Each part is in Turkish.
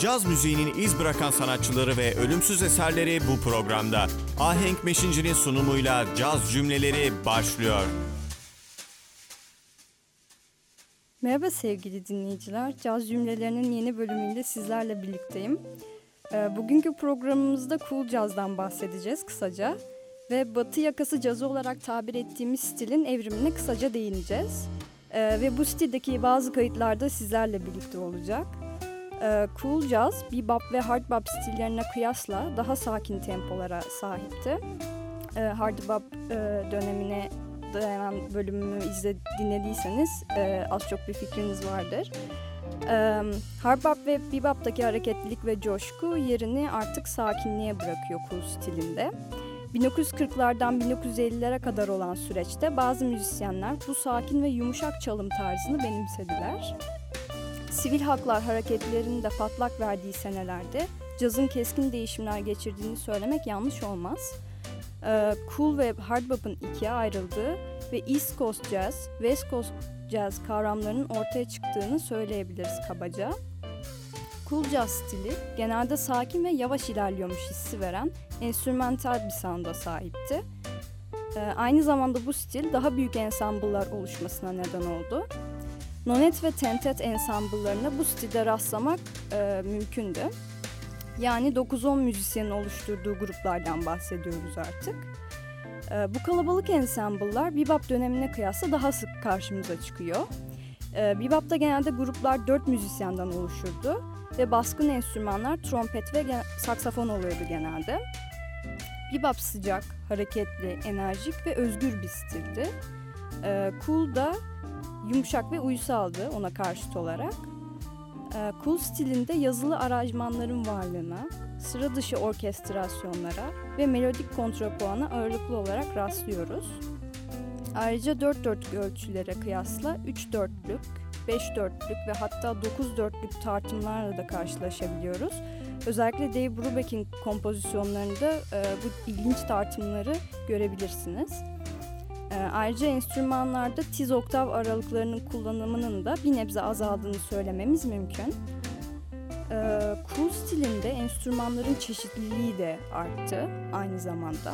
Caz müziğinin iz bırakan sanatçıları ve ölümsüz eserleri bu programda. Ahenk Meşinci'nin sunumuyla caz cümleleri başlıyor. Merhaba sevgili dinleyiciler. Caz cümlelerinin yeni bölümünde sizlerle birlikteyim. Ee, bugünkü programımızda cool cazdan bahsedeceğiz kısaca. Ve batı yakası cazı olarak tabir ettiğimiz stilin evrimine kısaca değineceğiz. Ee, ve bu stildeki bazı kayıtlarda sizlerle birlikte olacak. Ee, cool jazz, bebop ve hard bop stillerine kıyasla daha sakin tempolara sahipti. Ee, hard bop e, dönemine dayanan bölümümü izle, dinlediyseniz e, az çok bir fikriniz vardır. E, hard bop ve bebop'taki hareketlilik ve coşku yerini artık sakinliğe bırakıyor cool stilinde. 1940'lardan 1950'lere kadar olan süreçte bazı müzisyenler bu sakin ve yumuşak çalım tarzını benimsediler. Sivil haklar hareketlerinin de patlak verdiği senelerde cazın keskin değişimler geçirdiğini söylemek yanlış olmaz. Ee, cool ve hard bop'un ikiye ayrıldığı ve East Coast Jazz, West Coast Jazz kavramlarının ortaya çıktığını söyleyebiliriz kabaca. Cool Jazz stili genelde sakin ve yavaş ilerliyormuş hissi veren enstrümantal bir sound'a sahipti. Ee, aynı zamanda bu stil daha büyük ensambıllar oluşmasına neden oldu. Nonet ve tentet ensambıllarına bu stilde rastlamak e, mümkündü. Yani 9-10 müzisyenin oluşturduğu gruplardan bahsediyoruz artık. E, bu kalabalık ensambıllar bebop dönemine kıyasla daha sık karşımıza çıkıyor. E, bebop'ta genelde gruplar 4 müzisyenden oluşurdu ve baskın enstrümanlar trompet ve saksafon oluyordu genelde. Bebop sıcak, hareketli, enerjik ve özgür bir stildi. E, cool da yumuşak ve uysaldı ona karşıt olarak. E, cool stilinde yazılı aranjmanların varlığına, sıra dışı orkestrasyonlara ve melodik kontrapuana ağırlıklı olarak rastlıyoruz. Ayrıca 4 dörtlük ölçülere kıyasla 3 dörtlük, 5 dörtlük ve hatta 9 dörtlük tartımlarla da karşılaşabiliyoruz. Özellikle Dave Brubeck'in kompozisyonlarında e, bu ilginç tartımları görebilirsiniz. E, ayrıca enstrümanlarda tiz oktav aralıklarının kullanımının da bir nebze azaldığını söylememiz mümkün. Cool stilinde enstrümanların çeşitliliği de arttı aynı zamanda.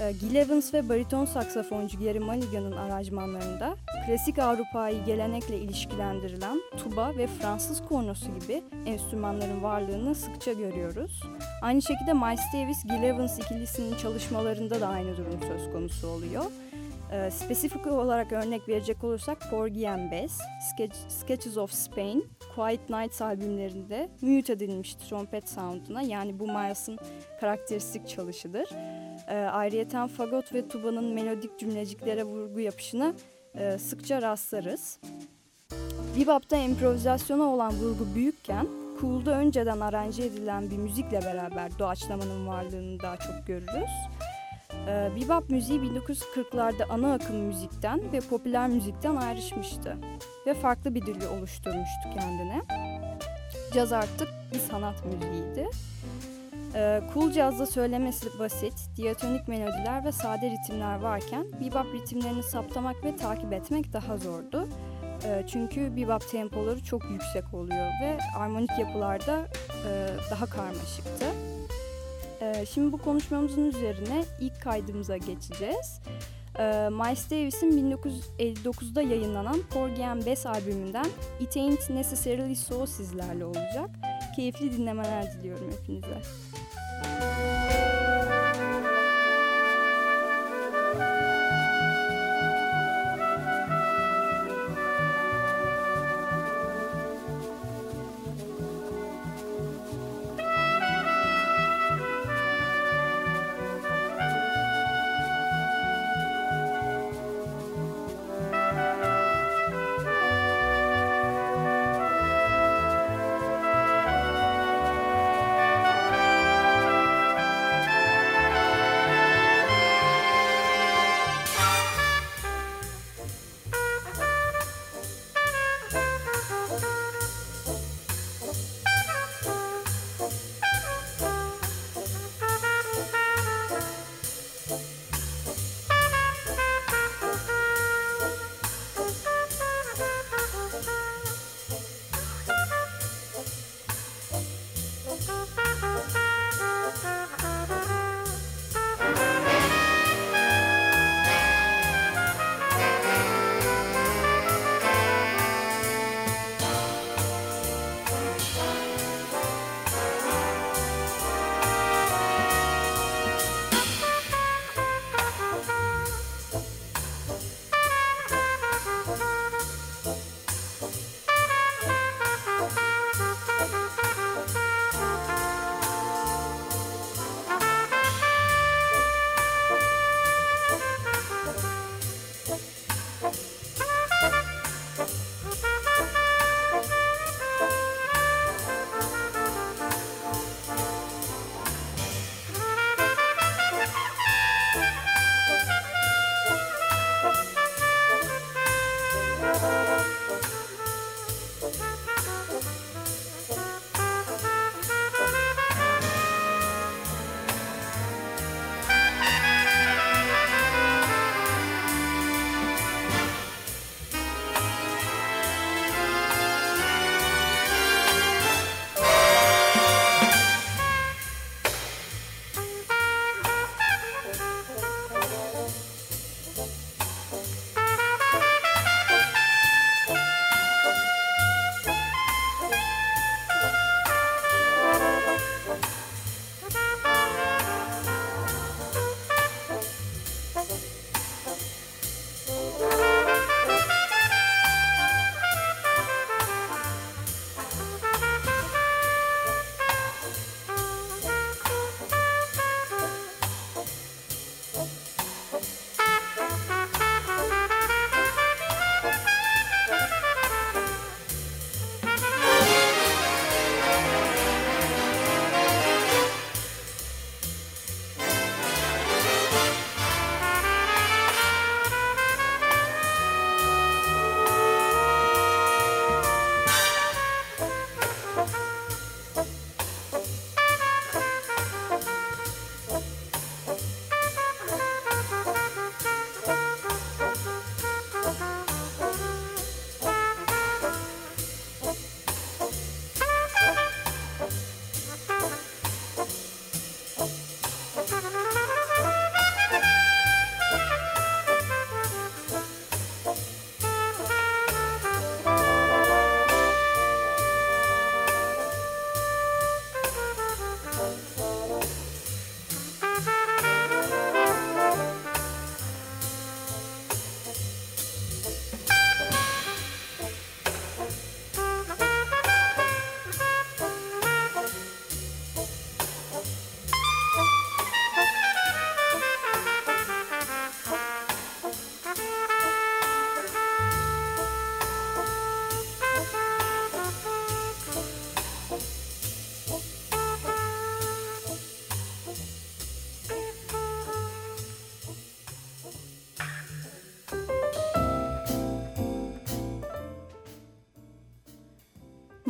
E, Gil Evans ve bariton saksafoncu Gary Mulligan'ın aranjmanlarında klasik Avrupa'yı gelenekle ilişkilendirilen tuba ve Fransız kornosu gibi enstrümanların varlığını sıkça görüyoruz. Aynı şekilde Miles Davis, Gil Evans ikilisinin çalışmalarında da aynı durum söz konusu oluyor. E, spesifik olarak örnek verecek olursak Porgy and Bess, Sketch, Sketches of Spain, Quiet Nights albümlerinde mute edilmiş trompet sounduna yani bu Miles'ın karakteristik çalışıdır. E, ayrıyeten fagot ve tubanın melodik cümleciklere vurgu yapışına e, sıkça rastlarız. Bebop'ta improvizasyona olan vurgu büyükken, Cool'da önceden aranje edilen bir müzikle beraber doğaçlamanın varlığını daha çok görürüz. Ee, bebop müziği 1940'larda ana akım müzikten ve popüler müzikten ayrışmıştı ve farklı bir dili oluşturmuştu kendine. Caz artık bir sanat müziğiydi. Ee, cool cazda söylemesi basit, diatonik melodiler ve sade ritimler varken bebop ritimlerini saptamak ve takip etmek daha zordu. Ee, çünkü bebop tempoları çok yüksek oluyor ve armonik yapılarda e, daha karmaşıktı. Ee, şimdi bu konuşmamızın üzerine ilk kaydımıza geçeceğiz. Ee, Miles Davis'in 1959'da yayınlanan Porgy and Bess albümünden It Ain't Necessarily So sizlerle olacak. Keyifli dinlemeler diliyorum hepinize.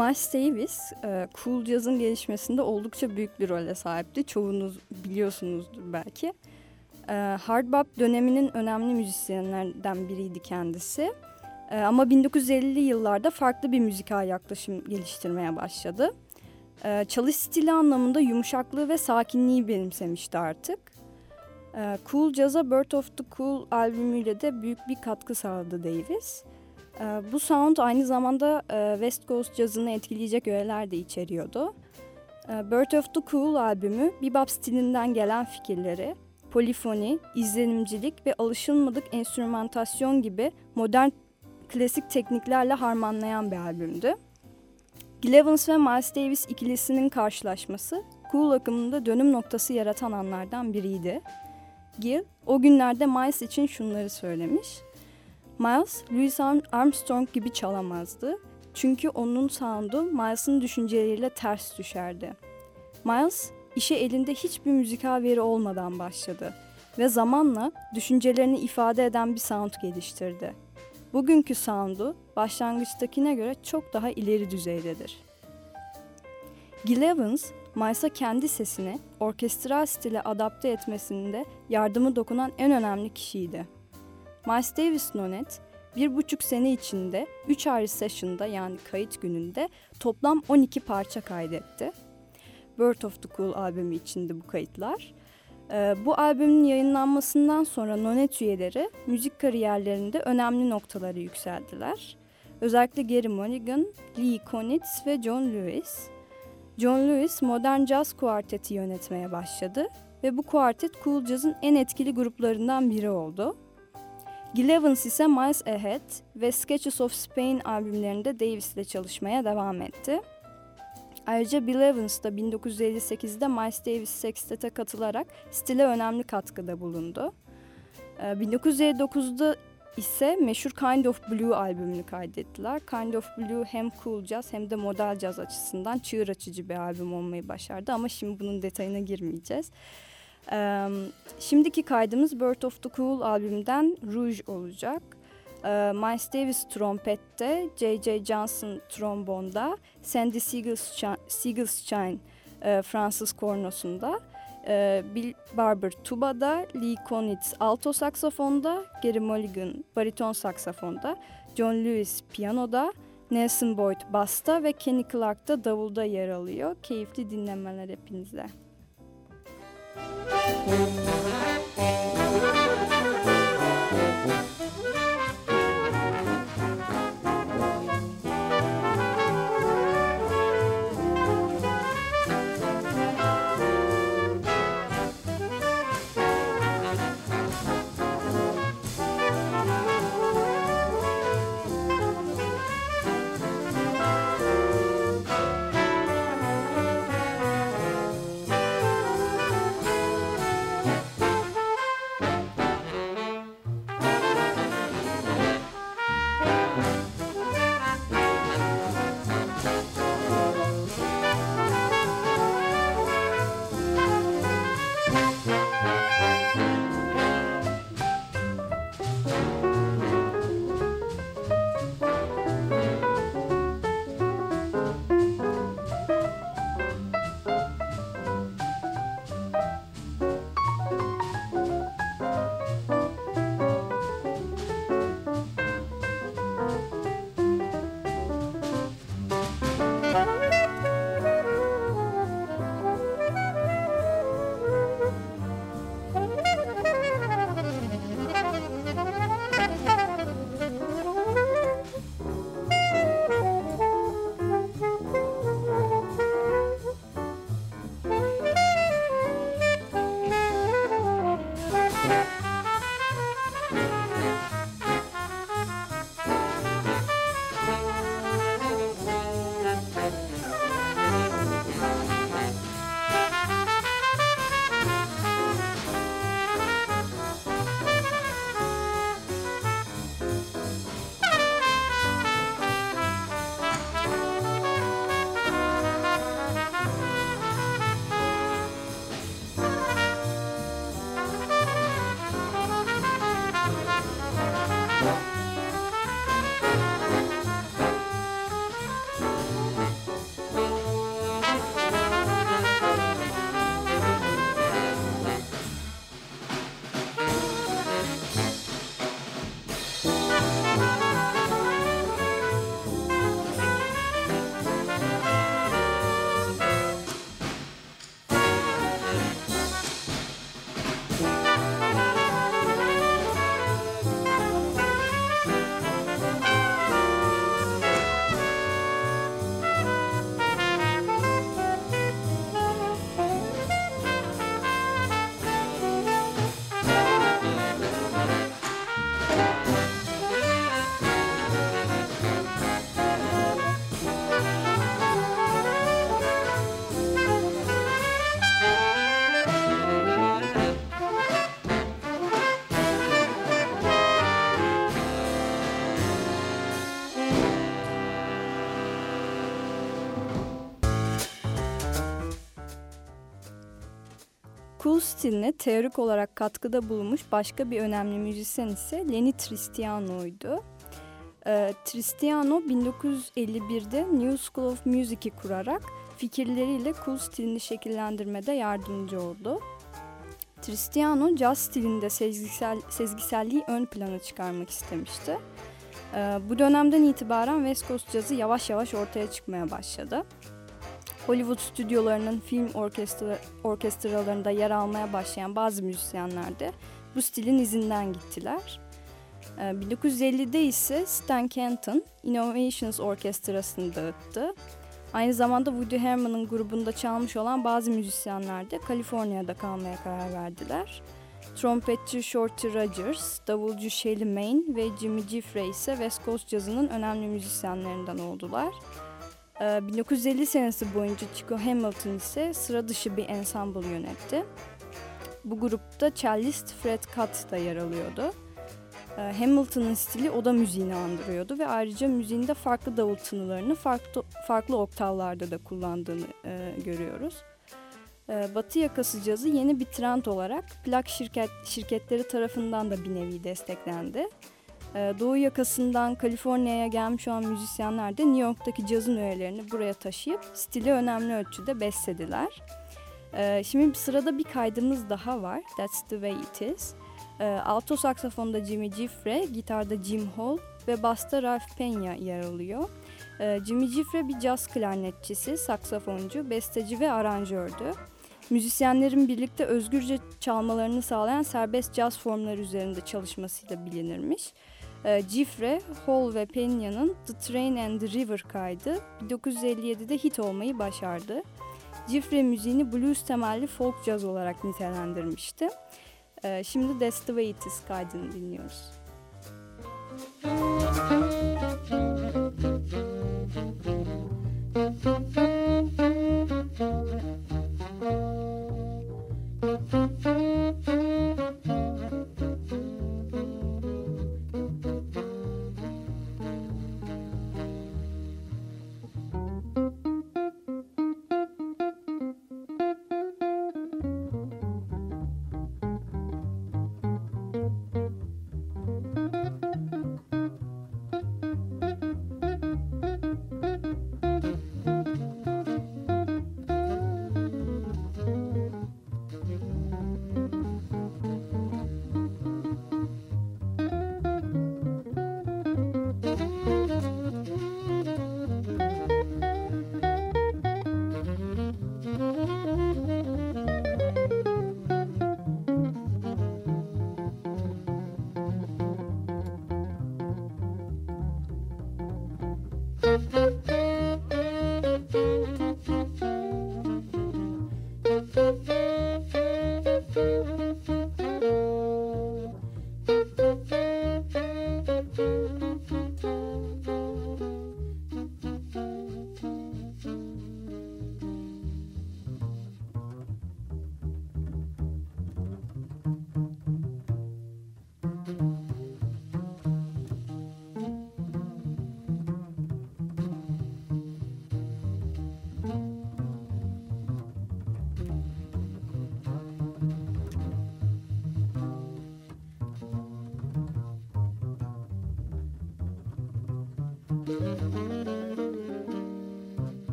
Miles Davis, e, cool jazz'ın gelişmesinde oldukça büyük bir role sahipti. Çoğunuz biliyorsunuzdur belki. E, hard bop döneminin önemli müzisyenlerden biriydi kendisi. E, ama 1950'li yıllarda farklı bir müzikal yaklaşım geliştirmeye başladı. E, çalış stili anlamında yumuşaklığı ve sakinliği benimsemişti artık. Cool Jazz'a Birth of the Cool albümüyle de büyük bir katkı sağladı Davis. Ee, bu sound aynı zamanda e, West Coast cazını etkileyecek öğeler de içeriyordu. Ee, Birth of the Cool albümü bebop stilinden gelen fikirleri, polifoni, izlenimcilik ve alışılmadık enstrümantasyon gibi modern klasik tekniklerle harmanlayan bir albümdü. Gil Evans ve Miles Davis ikilisinin karşılaşması cool akımında dönüm noktası yaratan anlardan biriydi. Gil o günlerde Miles için şunları söylemiş. Miles, Louis Armstrong gibi çalamazdı. Çünkü onun sound'u Miles'ın düşünceleriyle ters düşerdi. Miles, işe elinde hiçbir müzikal veri olmadan başladı ve zamanla düşüncelerini ifade eden bir sound geliştirdi. Bugünkü sound'u başlangıçtakine göre çok daha ileri düzeydedir. Gil Evans, Miles'a kendi sesini orkestral stile adapte etmesinde yardımı dokunan en önemli kişiydi. Miles Davis Nonet bir buçuk sene içinde 3 ayrı session'da yani kayıt gününde toplam 12 parça kaydetti. Birth of the Cool albümü içinde bu kayıtlar. Ee, bu albümün yayınlanmasından sonra Nonet üyeleri müzik kariyerlerinde önemli noktaları yükseldiler. Özellikle Gary Mulligan, Lee Konitz ve John Lewis. John Lewis modern jazz kuarteti yönetmeye başladı ve bu kuartet Cool Jazz'ın en etkili gruplarından biri oldu. Gil Evans ise Miles Ahead ve Sketches of Spain albümlerinde Davis ile çalışmaya devam etti. Ayrıca Bill Evans da 1958'de Miles Davis Sextet'e katılarak stile önemli katkıda bulundu. 1959'da ee, ise meşhur Kind of Blue albümünü kaydettiler. Kind of Blue hem cool jazz hem de model jazz açısından çığır açıcı bir albüm olmayı başardı ama şimdi bunun detayına girmeyeceğiz. Şimdiki kaydımız Birth of the Cool albümünden Rouge olacak. Miles Davis trompette, J.J. Johnson trombonda, Sandy Siegelstein Fransız kornosunda, Bill Barber tubada, Lee Konitz alto saksafonda, Gary Mulligan bariton saksafonda, John Lewis piyanoda, Nelson Boyd basta ve Kenny Clark da davulda yer alıyor. Keyifli dinlemeler hepinize. Música Cool stiline teorik olarak katkıda bulunmuş başka bir önemli müzisyen ise Lenny Tristiano'ydu. E, Tristiano 1951'de New School of Music'i kurarak fikirleriyle cool stilini şekillendirmede yardımcı oldu. Tristiano jazz stilinde sezgisel, sezgiselliği ön plana çıkarmak istemişti. Ee, bu dönemden itibaren West Coast Jazz'ı yavaş yavaş ortaya çıkmaya başladı. Hollywood stüdyolarının film orkestra, orkestralarında yer almaya başlayan bazı müzisyenler de bu stilin izinden gittiler. 1950'de ee, ise Stan Kenton Innovations Orkestrası'nı dağıttı. Aynı zamanda Woody Herman'ın grubunda çalmış olan bazı müzisyenler de Kaliforniya'da kalmaya karar verdiler. Trompetçi Shorty Rogers, davulcu Shelly Main ve Jimmy Giuffre ise West Coast Jazz'ının önemli müzisyenlerinden oldular. 1950 ee, senesi boyunca Chico Hamilton ise sıra dışı bir ensemble yönetti. Bu grupta cellist Fred Cutt da yer alıyordu. Ee, Hamilton'ın stili oda müziğini andırıyordu ve ayrıca müziğinde farklı davul tınılarını farklı, farklı oktavlarda da kullandığını e, görüyoruz. E, Batı yakası cazı yeni bir trend olarak plak şirket, şirketleri tarafından da bir nevi desteklendi. E, Doğu yakasından Kaliforniya'ya gelmiş olan müzisyenler de New York'taki cazın öğelerini buraya taşıyıp stili önemli ölçüde beslediler. E, şimdi sırada bir kaydımız daha var. That's the way it is. E, alto saksafonda Jimmy Giuffre, gitarda Jim Hall ve basta Ralph Pena yer alıyor. Jimmy Giuffre bir caz klarnetçisi, saksafoncu, besteci ve aranjördü. Müzisyenlerin birlikte özgürce çalmalarını sağlayan serbest caz formları üzerinde çalışmasıyla bilinirmiş. E, Giuffre, Hall ve Pena'nın The Train and the River kaydı 1957'de hit olmayı başardı. Giuffre müziğini blues temelli folk caz olarak nitelendirmişti. Ee, şimdi That's the Way It Is kaydını dinliyoruz.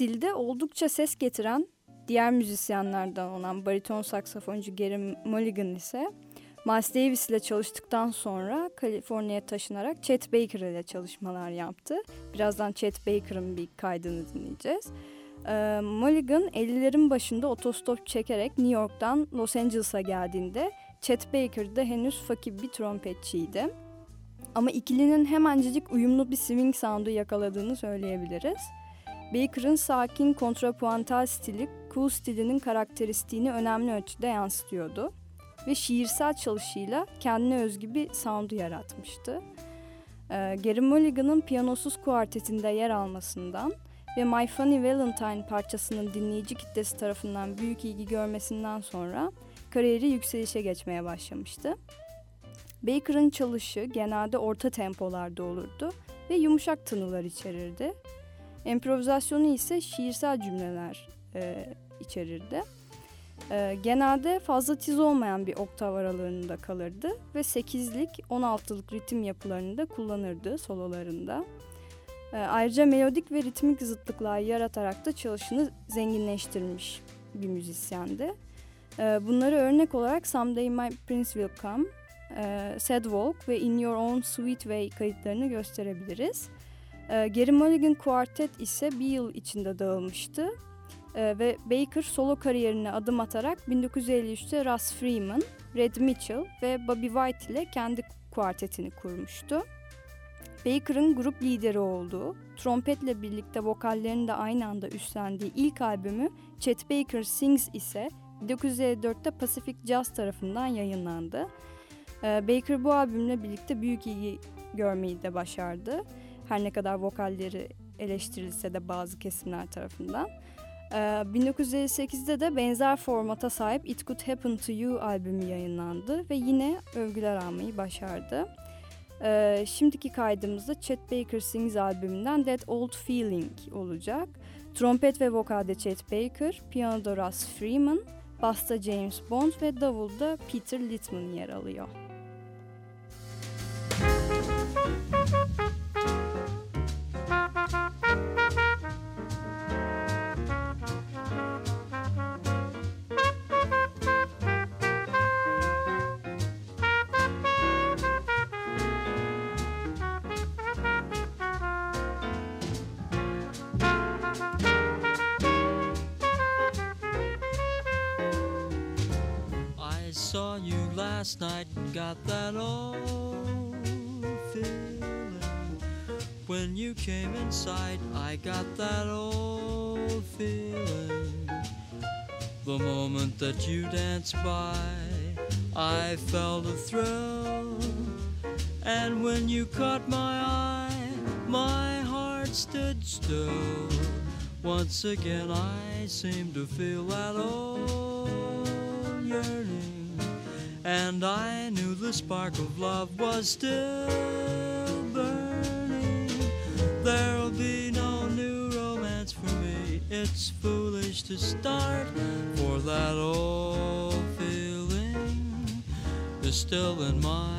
Stilde oldukça ses getiren diğer müzisyenlerden olan bariton saksafoncu Gary Mulligan ise Miles Davis ile çalıştıktan sonra Kaliforniya'ya taşınarak Chet Baker ile çalışmalar yaptı. Birazdan Chet Baker'ın bir kaydını dinleyeceğiz. Ee, Mulligan 50'lerin başında otostop çekerek New York'tan Los Angeles'a geldiğinde Chet Baker de henüz fakir bir trompetçiydi. Ama ikilinin hemencecik uyumlu bir swing sound'u yakaladığını söyleyebiliriz. Baker'ın sakin kontrapuantal stili cool stilinin karakteristiğini önemli ölçüde yansıtıyordu ve şiirsel çalışıyla kendine özgü bir sound'u yaratmıştı. Ee, Gary Mulligan'ın piyanosuz kuartetinde yer almasından ve My Funny Valentine parçasının dinleyici kitlesi tarafından büyük ilgi görmesinden sonra kariyeri yükselişe geçmeye başlamıştı. Baker'ın çalışı genelde orta tempolarda olurdu ve yumuşak tınılar içerirdi. Improvizasyonu ise şiirsel cümleler e, içerirdi. E, genelde fazla tiz olmayan bir oktav aralığında kalırdı ve 8'lik 16'lık ritim yapılarını da kullanırdı sololarında. E, ayrıca melodik ve ritmik zıtlıklar yaratarak da çalışını zenginleştirmiş bir müzisyendi. E, bunları örnek olarak Someday My Prince Will Come, e, Sad Walk ve In Your Own Sweet Way kayıtlarını gösterebiliriz. E, Gary Mulligan Quartet ise bir yıl içinde dağılmıştı e, ve Baker solo kariyerine adım atarak 1953'te Russ Freeman, Red Mitchell ve Bobby White ile kendi kuartetini kurmuştu. Baker'ın grup lideri olduğu, trompetle birlikte vokallerini de aynı anda üstlendiği ilk albümü Chet Baker Sings ise 1954'te Pacific Jazz tarafından yayınlandı. Ee, Baker bu albümle birlikte büyük ilgi görmeyi de başardı. Her ne kadar vokalleri eleştirilse de bazı kesimler tarafından. 1958'de ee, de benzer formata sahip It Could Happen To You albümü yayınlandı ve yine övgüler almayı başardı. Ee, şimdiki kaydımızda Chet Baker Sings albümünden That Old Feeling olacak. Trompet ve vokalde Chet Baker, piyanoda Russ Freeman, basta James Bond ve davulda Peter Littman yer alıyor. Last night and got that old feeling. When you came inside, I got that old feeling. The moment that you danced by, I felt a thrill. And when you caught my eye, my heart stood still. Once again, I seemed to feel that old yearning and I knew the spark of love was still burning. There'll be no new romance for me. It's foolish to start, for that old feeling is still in my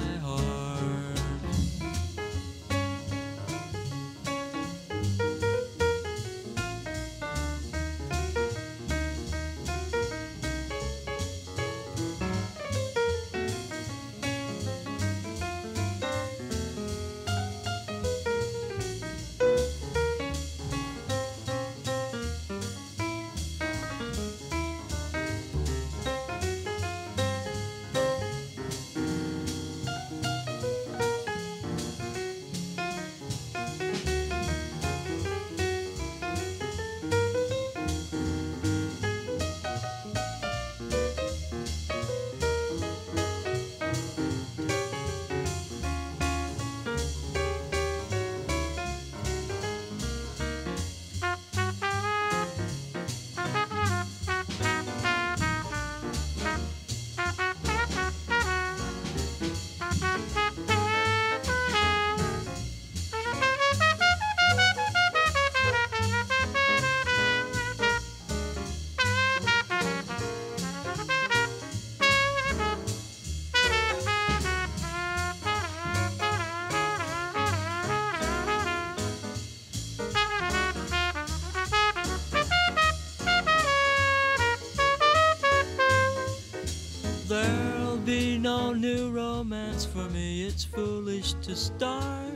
it's for me, it's foolish to start.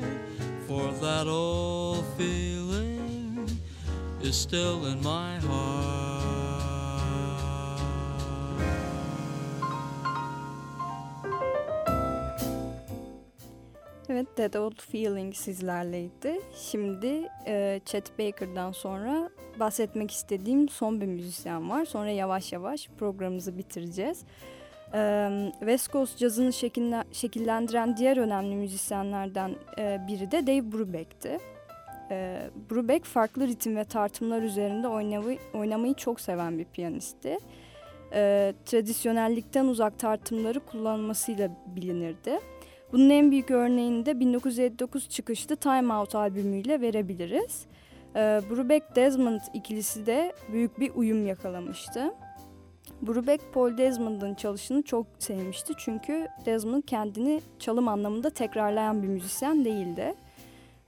For that old feeling is still in my heart. Evet, That Old Feeling sizlerleydi. Şimdi e, Chet Baker'dan sonra bahsetmek istediğim son bir müzisyen var. Sonra yavaş yavaş programımızı bitireceğiz. West Coast cazını şekille, şekillendiren diğer önemli müzisyenlerden biri de Dave Brubeck'ti. Brubeck farklı ritim ve tartımlar üzerinde oynamayı, çok seven bir piyanisti. Tradisyonellikten uzak tartımları kullanmasıyla bilinirdi. Bunun en büyük örneğini de 1959 çıkışlı Time Out albümüyle verebiliriz. Ee, Brubeck Desmond ikilisi de büyük bir uyum yakalamıştı. Brubeck Paul Desmond'ın çalışını çok sevmişti çünkü Desmond kendini çalım anlamında tekrarlayan bir müzisyen değildi.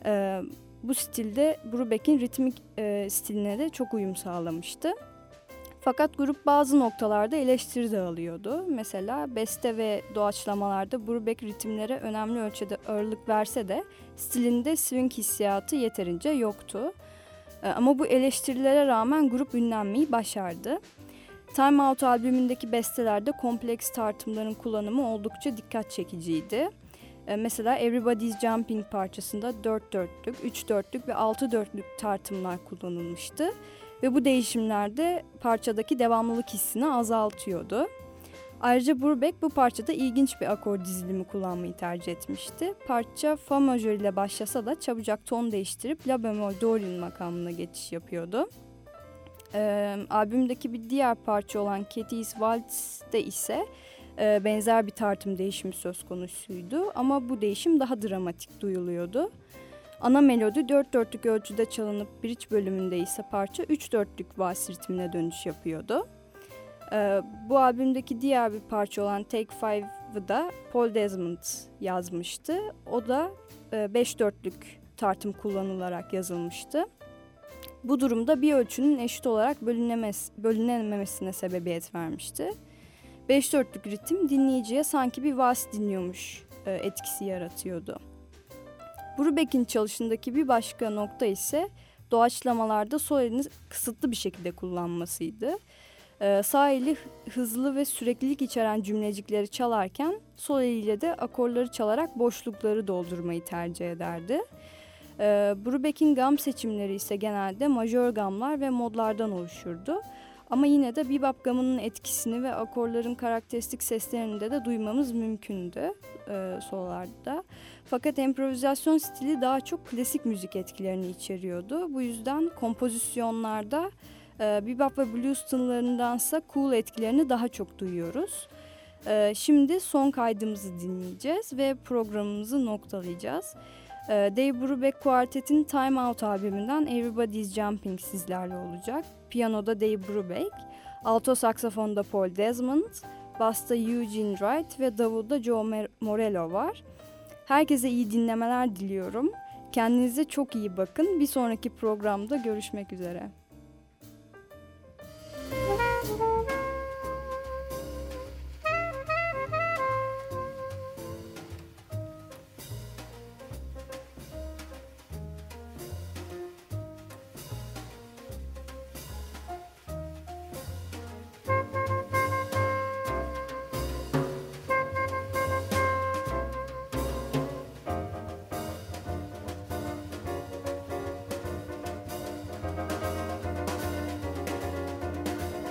Ee, bu stilde Brubeck'in ritmik e, stiline de çok uyum sağlamıştı. Fakat grup bazı noktalarda eleştiri de alıyordu. Mesela beste ve doğaçlamalarda Brubeck ritimlere önemli ölçüde ağırlık verse de stilinde swing hissiyatı yeterince yoktu. Ee, ama bu eleştirilere rağmen grup ünlenmeyi başardı. Time Out albümündeki bestelerde kompleks tartımların kullanımı oldukça dikkat çekiciydi. Ee, mesela Everybody's Jumping parçasında 4 dörtlük, 3 dörtlük ve 6 dörtlük tartımlar kullanılmıştı ve bu değişimlerde parçadaki devamlılık hissini azaltıyordu. Ayrıca Brubeck bu parçada ilginç bir akor dizilimi kullanmayı tercih etmişti. Parça fa majör ile başlasa da çabucak ton değiştirip la bemol do makamına geçiş yapıyordu. Ee, albümdeki bir diğer parça olan Katie's Waltz'de ise e, benzer bir tartım değişimi söz konusuydu ama bu değişim daha dramatik duyuluyordu. Ana melodi dört dörtlük ölçüde çalınıp bridge bölümünde ise parça üç dörtlük vals ritmine dönüş yapıyordu. Ee, bu albümdeki diğer bir parça olan Take Five'ı da Paul Desmond yazmıştı. O da e, beş dörtlük tartım kullanılarak yazılmıştı. Bu durumda bir ölçünün eşit olarak bölünemez, bölünememesine sebebiyet vermişti. Beş dörtlük ritim dinleyiciye sanki bir vals dinliyormuş e, etkisi yaratıyordu. Brubeck'in çalışındaki bir başka nokta ise doğaçlamalarda sol elini kısıtlı bir şekilde kullanmasıydı. Ee, sağ eli hızlı ve süreklilik içeren cümlecikleri çalarken sol eliyle de akorları çalarak boşlukları doldurmayı tercih ederdi. Ee, Brubeck'in gam seçimleri ise genelde majör gamlar ve modlardan oluşurdu. Ama yine de bebop gamının etkisini ve akorların karakteristik seslerini de, de duymamız mümkündü e, sololarda. Fakat improvizasyon stili daha çok klasik müzik etkilerini içeriyordu. Bu yüzden kompozisyonlarda e, bebop ve blues tınılarındansa cool etkilerini daha çok duyuyoruz. E, şimdi son kaydımızı dinleyeceğiz ve programımızı noktalayacağız. E, Dave Brubeck Quartet'in Time Out albümünden Everybody's Jumping sizlerle olacak. Piyanoda Dave Brubeck, alto saksafonda Paul Desmond, basta Eugene Wright ve davulda Joe Morello var. Herkese iyi dinlemeler diliyorum. Kendinize çok iyi bakın. Bir sonraki programda görüşmek üzere.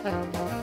Música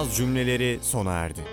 caz cümleleri sona erdi.